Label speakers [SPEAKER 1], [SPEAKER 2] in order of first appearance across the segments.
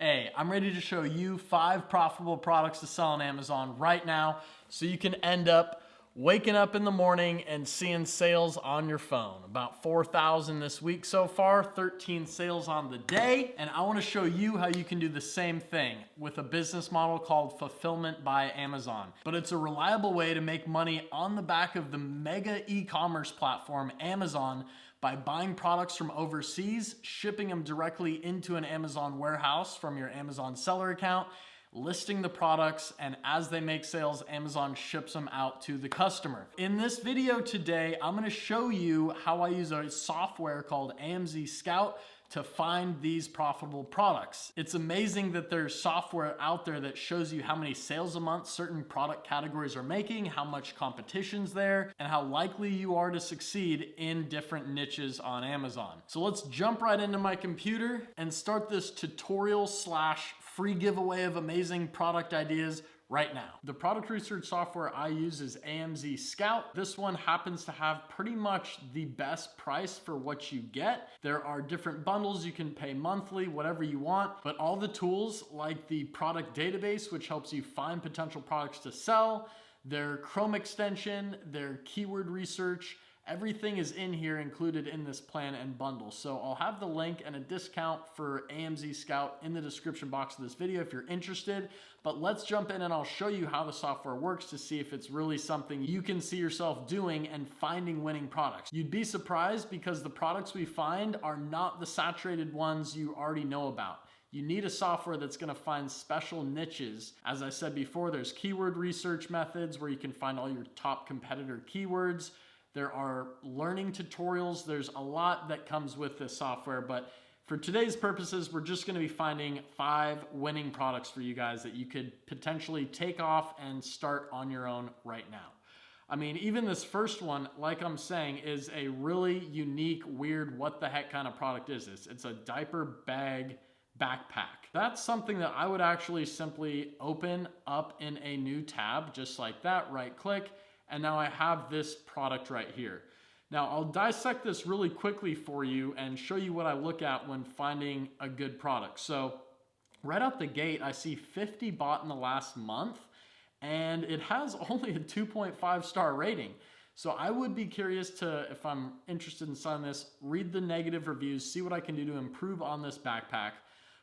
[SPEAKER 1] Hey, I'm ready to show you five profitable products to sell on Amazon right now so you can end up waking up in the morning and seeing sales on your phone. About 4,000 this week so far, 13 sales on the day. And I wanna show you how you can do the same thing with a business model called Fulfillment by Amazon. But it's a reliable way to make money on the back of the mega e-commerce platform, Amazon, by buying products from overseas, shipping them directly into an Amazon warehouse from your Amazon seller account, listing the products, and as they make sales, Amazon ships them out to the customer. In this video today, I'm gonna show you how I use a software called AMZ Scout to find these profitable products. It's amazing that there's software out there that shows you how many sales a month certain product categories are making, how much competition's there, and how likely you are to succeed in different niches on Amazon. So let's jump right into my computer and start this tutorial slash free giveaway of amazing product ideas right now. The product research software I use is AMZ Scout. This one happens to have pretty much the best price for what you get. There are different bundles you can pay monthly, whatever you want, but all the tools like the product database, which helps you find potential products to sell, their Chrome extension, their keyword research, Everything is in here included in this plan and bundle. So I'll have the link and a discount for AMZ Scout in the description box of this video if you're interested. But let's jump in and I'll show you how the software works to see if it's really something you can see yourself doing and finding winning products. You'd be surprised because the products we find are not the saturated ones you already know about. You need a software that's gonna find special niches. As I said before, there's keyword research methods where you can find all your top competitor keywords. There are learning tutorials. There's a lot that comes with this software, but for today's purposes, we're just gonna be finding five winning products for you guys that you could potentially take off and start on your own right now. I mean, even this first one, like I'm saying, is a really unique, weird, what the heck kind of product is this? It's a diaper bag backpack. That's something that I would actually simply open up in a new tab, just like that, right click, and now I have this product right here. Now I'll dissect this really quickly for you and show you what I look at when finding a good product. So right out the gate, I see 50 bought in the last month and it has only a 2.5 star rating. So I would be curious to, if I'm interested in selling this, read the negative reviews, see what I can do to improve on this backpack.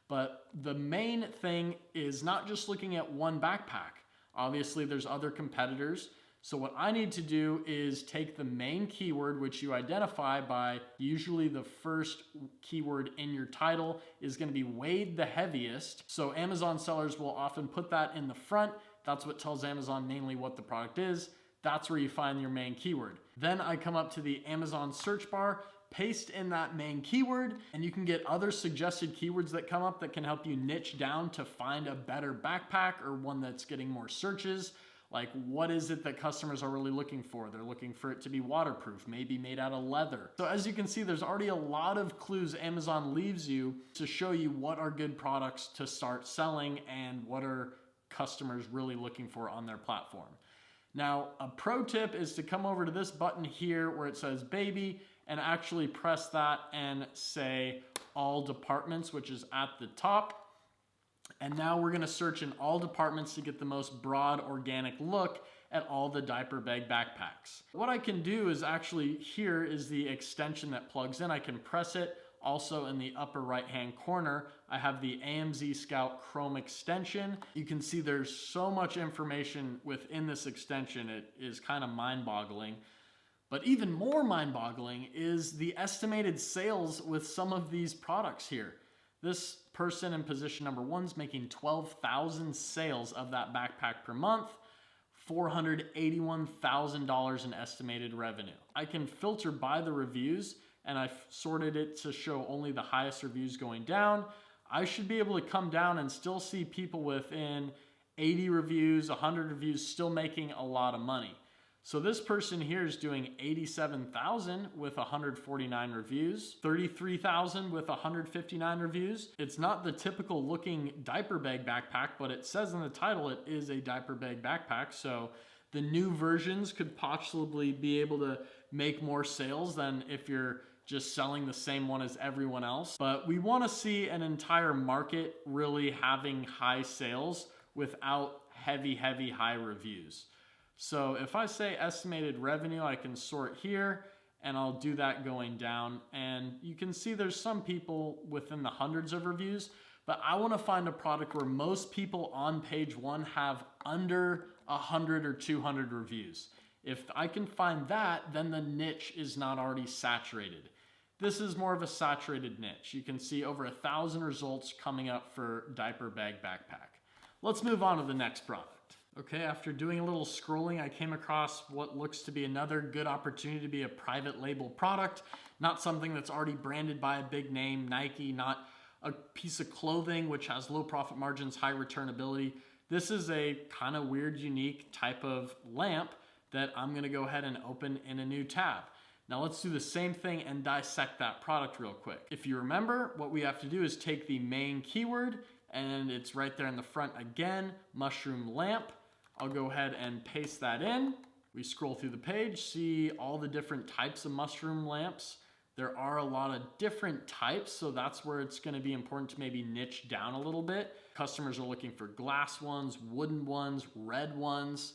[SPEAKER 1] But the main thing is not just looking at one backpack. Obviously there's other competitors. So what I need to do is take the main keyword, which you identify by usually the first keyword in your title is gonna be weighed the heaviest. So Amazon sellers will often put that in the front. That's what tells Amazon mainly what the product is. That's where you find your main keyword. Then I come up to the Amazon search bar, paste in that main keyword, and you can get other suggested keywords that come up that can help you niche down to find a better backpack or one that's getting more searches. Like, what is it that customers are really looking for? They're looking for it to be waterproof, maybe made out of leather. So as you can see, there's already a lot of clues Amazon leaves you to show you what are good products to start selling and what are customers really looking for on their platform. Now, a pro tip is to come over to this button here where it says baby and actually press that and say all departments, which is at the top. And now we're gonna search in all departments to get the most broad organic look at all the diaper bag backpacks. What I can do is actually, here is the extension that plugs in. I can press it. Also in the upper right hand corner, I have the AMZ Scout Chrome extension. You can see there's so much information within this extension, it is kind of mind boggling. But even more mind boggling is the estimated sales with some of these products here. This person in position number one is making 12,000 sales of that backpack per month, $481,000 in estimated revenue. I can filter by the reviews and I've sorted it to show only the highest reviews going down. I should be able to come down and still see people within 80 reviews, 100 reviews, still making a lot of money. So this person here is doing 87,000 with 149 reviews, 33,000 with 159 reviews. It's not the typical looking diaper bag backpack, but it says in the title it is a diaper bag backpack. So the new versions could possibly be able to make more sales than if you're just selling the same one as everyone else. But we want to see an entire market really having high sales without heavy, heavy high reviews. So if I say estimated revenue, I can sort here and I'll do that going down. And you can see there's some people within the hundreds of reviews, but I wanna find a product where most people on page one have under 100 or 200 reviews. If I can find that, then the niche is not already saturated. This is more of a saturated niche. You can see over a thousand results coming up for diaper bag backpack. Let's move on to the next product. Okay, after doing a little scrolling, I came across what looks to be another good opportunity to be a private label product, not something that's already branded by a big name, Nike, not a piece of clothing which has low profit margins, high returnability. This is a kind of weird, unique type of lamp that I'm gonna go ahead and open in a new tab. Now let's do the same thing and dissect that product real quick. If you remember, what we have to do is take the main keyword and it's right there in the front again, mushroom lamp. I'll go ahead and paste that in. We scroll through the page, see all the different types of mushroom lamps. There are a lot of different types, so that's where it's gonna be important to maybe niche down a little bit. Customers are looking for glass ones, wooden ones, red ones.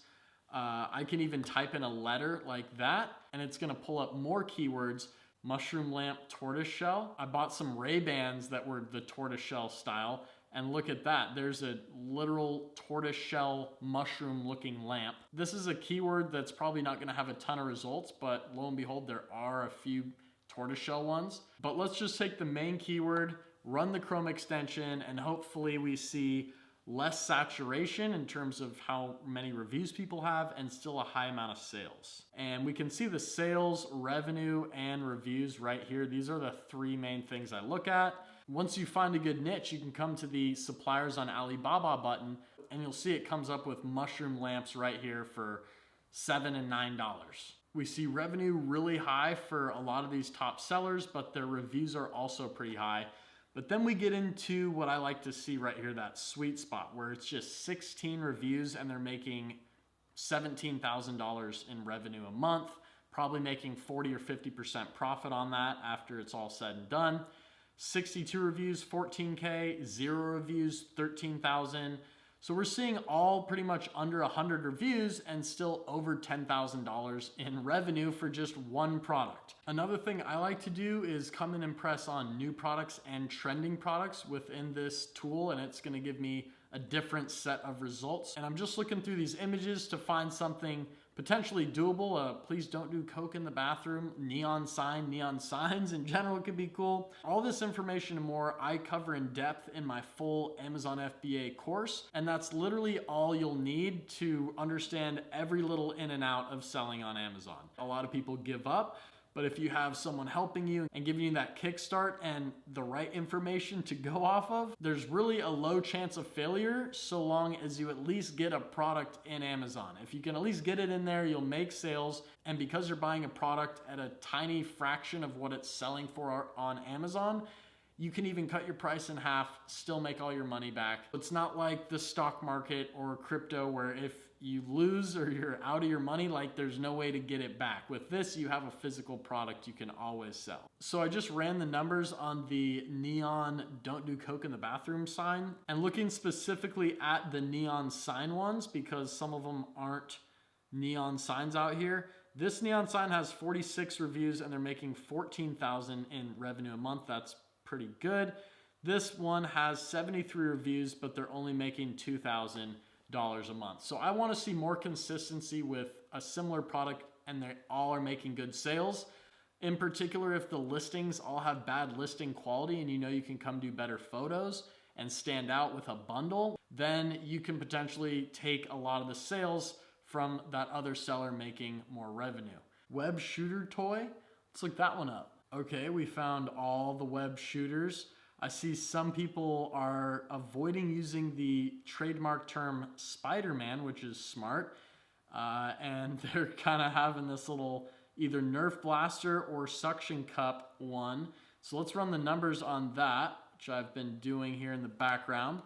[SPEAKER 1] Uh, I can even type in a letter like that, and it's gonna pull up more keywords mushroom lamp tortoise shell. I bought some Ray-Bans that were the tortoise shell style, and look at that. There's a literal tortoise shell mushroom looking lamp. This is a keyword that's probably not gonna have a ton of results, but lo and behold, there are a few tortoiseshell ones. But let's just take the main keyword, run the Chrome extension, and hopefully we see less saturation in terms of how many reviews people have and still a high amount of sales. And we can see the sales, revenue, and reviews right here. These are the three main things I look at. Once you find a good niche, you can come to the suppliers on Alibaba button and you'll see it comes up with mushroom lamps right here for seven and nine dollars. We see revenue really high for a lot of these top sellers, but their reviews are also pretty high. But then we get into what I like to see right here, that sweet spot where it's just 16 reviews and they're making $17,000 in revenue a month, probably making 40 or 50% profit on that after it's all said and done. 62 reviews, 14K, zero reviews, 13,000. So we're seeing all pretty much under 100 reviews and still over $10,000 in revenue for just one product. Another thing I like to do is come in and impress on new products and trending products within this tool and it's gonna give me a different set of results. And I'm just looking through these images to find something potentially doable. Uh, please don't do coke in the bathroom. Neon sign, neon signs in general could be cool. All this information and more I cover in depth in my full Amazon FBA course. And that's literally all you'll need to understand every little in and out of selling on Amazon. A lot of people give up. But if you have someone helping you and giving you that kickstart and the right information to go off of, there's really a low chance of failure so long as you at least get a product in Amazon. If you can at least get it in there, you'll make sales. And because you're buying a product at a tiny fraction of what it's selling for on Amazon, you can even cut your price in half, still make all your money back. It's not like the stock market or crypto where if you lose or you're out of your money, like there's no way to get it back. With this, you have a physical product you can always sell. So I just ran the numbers on the neon don't do coke in the bathroom sign and looking specifically at the neon sign ones because some of them aren't neon signs out here. This neon sign has 46 reviews and they're making 14,000 in revenue a month. That's pretty good. This one has 73 reviews, but they're only making 2,000 dollars a month. So I want to see more consistency with a similar product and they all are making good sales. In particular, if the listings all have bad listing quality and you know you can come do better photos and stand out with a bundle, then you can potentially take a lot of the sales from that other seller making more revenue. Web shooter toy, let's look that one up. Okay, we found all the web shooters. I see some people are avoiding using the trademark term Spider Man, which is smart. Uh, and they're kind of having this little either Nerf blaster or suction cup one. So let's run the numbers on that, which I've been doing here in the background.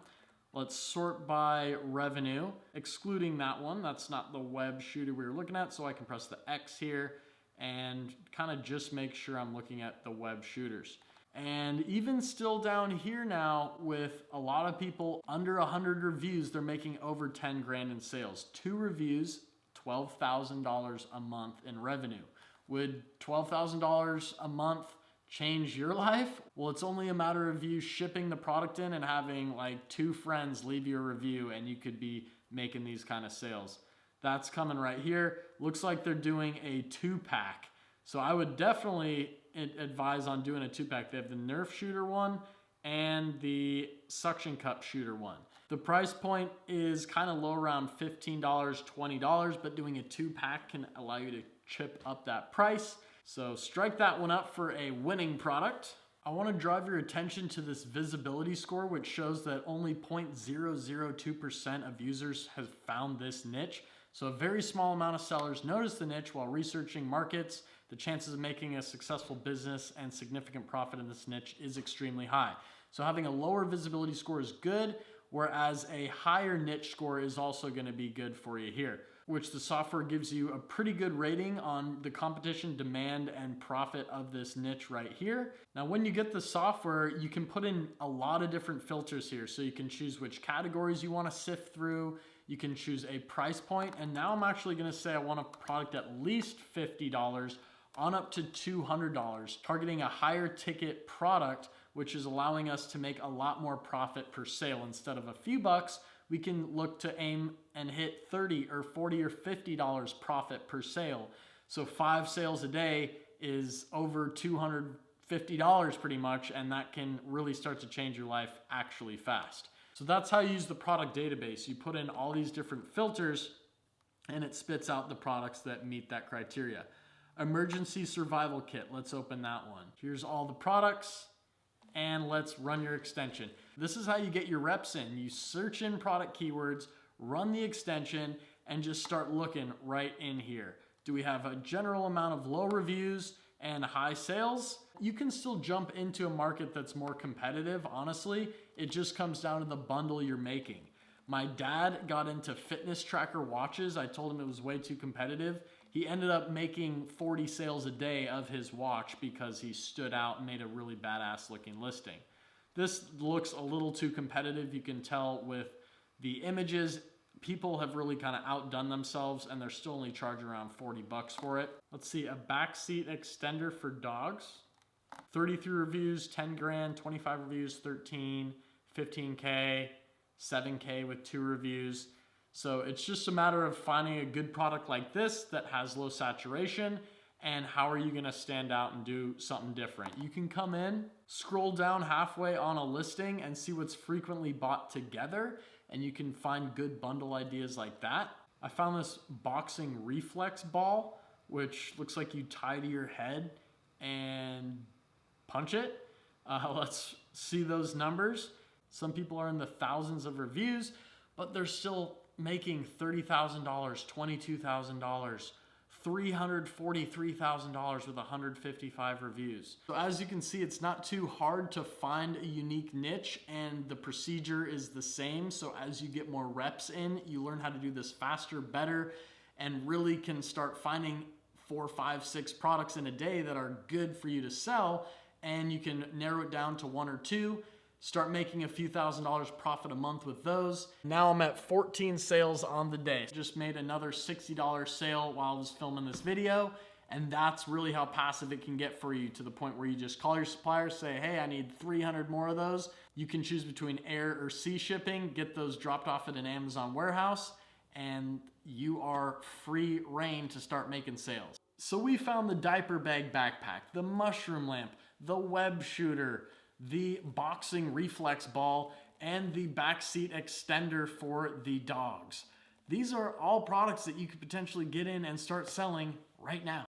[SPEAKER 1] Let's sort by revenue, excluding that one. That's not the web shooter we were looking at, so I can press the X here. and kind of just make sure I'm looking at the web shooters. And even still down here now, with a lot of people under 100 reviews, they're making over 10 grand in sales. Two reviews, $12,000 a month in revenue. Would $12,000 a month change your life? Well, it's only a matter of you shipping the product in and having like two friends leave you a review, and you could be making these kind of sales. That's coming right here. Looks like they're doing a two pack. So I would definitely advise on doing a two pack. They have the Nerf shooter one and the suction cup shooter one. The price point is kind of low around $15, $20, but doing a two pack can allow you to chip up that price. So strike that one up for a winning product. I want to drive your attention to this visibility score, which shows that only 0.002% of users have found this niche. So a very small amount of sellers notice the niche while researching markets the chances of making a successful business and significant profit in this niche is extremely high. So having a lower visibility score is good, whereas a higher niche score is also to be good for you here, which the software gives you a pretty good rating on the competition, demand, and profit of this niche right here. Now, when you get the software, you can put in a lot of different filters here. So you can choose which categories you want to sift through. You can choose a price point, and now I'm actually to say I want a product at least $50 on up to $200, targeting a higher ticket product, which is allowing us to make a lot more profit per sale. Instead of a few bucks, we can look to aim and hit 30 or 40 or $50 profit per sale. So five sales a day is over $250 pretty much, and that can really start to change your life actually fast. So that's how you use the product database. You put in all these different filters and it spits out the products that meet that criteria. Emergency Survival Kit. Let's open that one. Here's all the products and let's run your extension. This is how you get your reps in. You search in product keywords, run the extension, and just start looking right in here. Do we have a general amount of low reviews and high sales? You can still jump into a market that's more competitive, honestly. It just comes down to the bundle you're making. My dad got into fitness tracker watches. I told him it was way too competitive he ended up making 40 sales a day of his watch because he stood out and made a really badass looking listing. This looks a little too competitive. You can tell with the images, people have really kind of outdone themselves and they're still only charging around 40 bucks for it. Let's see, a backseat extender for dogs. 33 reviews, 10 grand, 25 reviews, 13, 15K, 7K with two reviews. So it's just a matter of finding a good product like this that has low saturation and how are you gonna stand out and do something different. You can come in, scroll down halfway on a listing and see what's frequently bought together and you can find good bundle ideas like that. I found this boxing reflex ball, which looks like you tie to your head and punch it. Uh, let's see those numbers. Some people are in the thousands of reviews, but they're still making $30,000, $22,000, $343,000 with 155 reviews. So as you can see, it's not too hard to find a unique niche and the procedure is the same. So as you get more reps in, you learn how to do this faster, better, and really can start finding four, five, six products in a day that are good for you to sell. And you can narrow it down to one or two start making a few thousand dollars profit a month with those. Now I'm at 14 sales on the day. Just made another $60 sale while I was filming this video. And that's really how passive it can get for you to the point where you just call your supplier, say, hey, I need 300 more of those. You can choose between air or sea shipping, get those dropped off at an Amazon warehouse, and you are free reign to start making sales. So we found the diaper bag backpack, the mushroom lamp, the web shooter, the boxing reflex ball, and the backseat extender for the dogs. These are all products that you could potentially get in and start selling right now.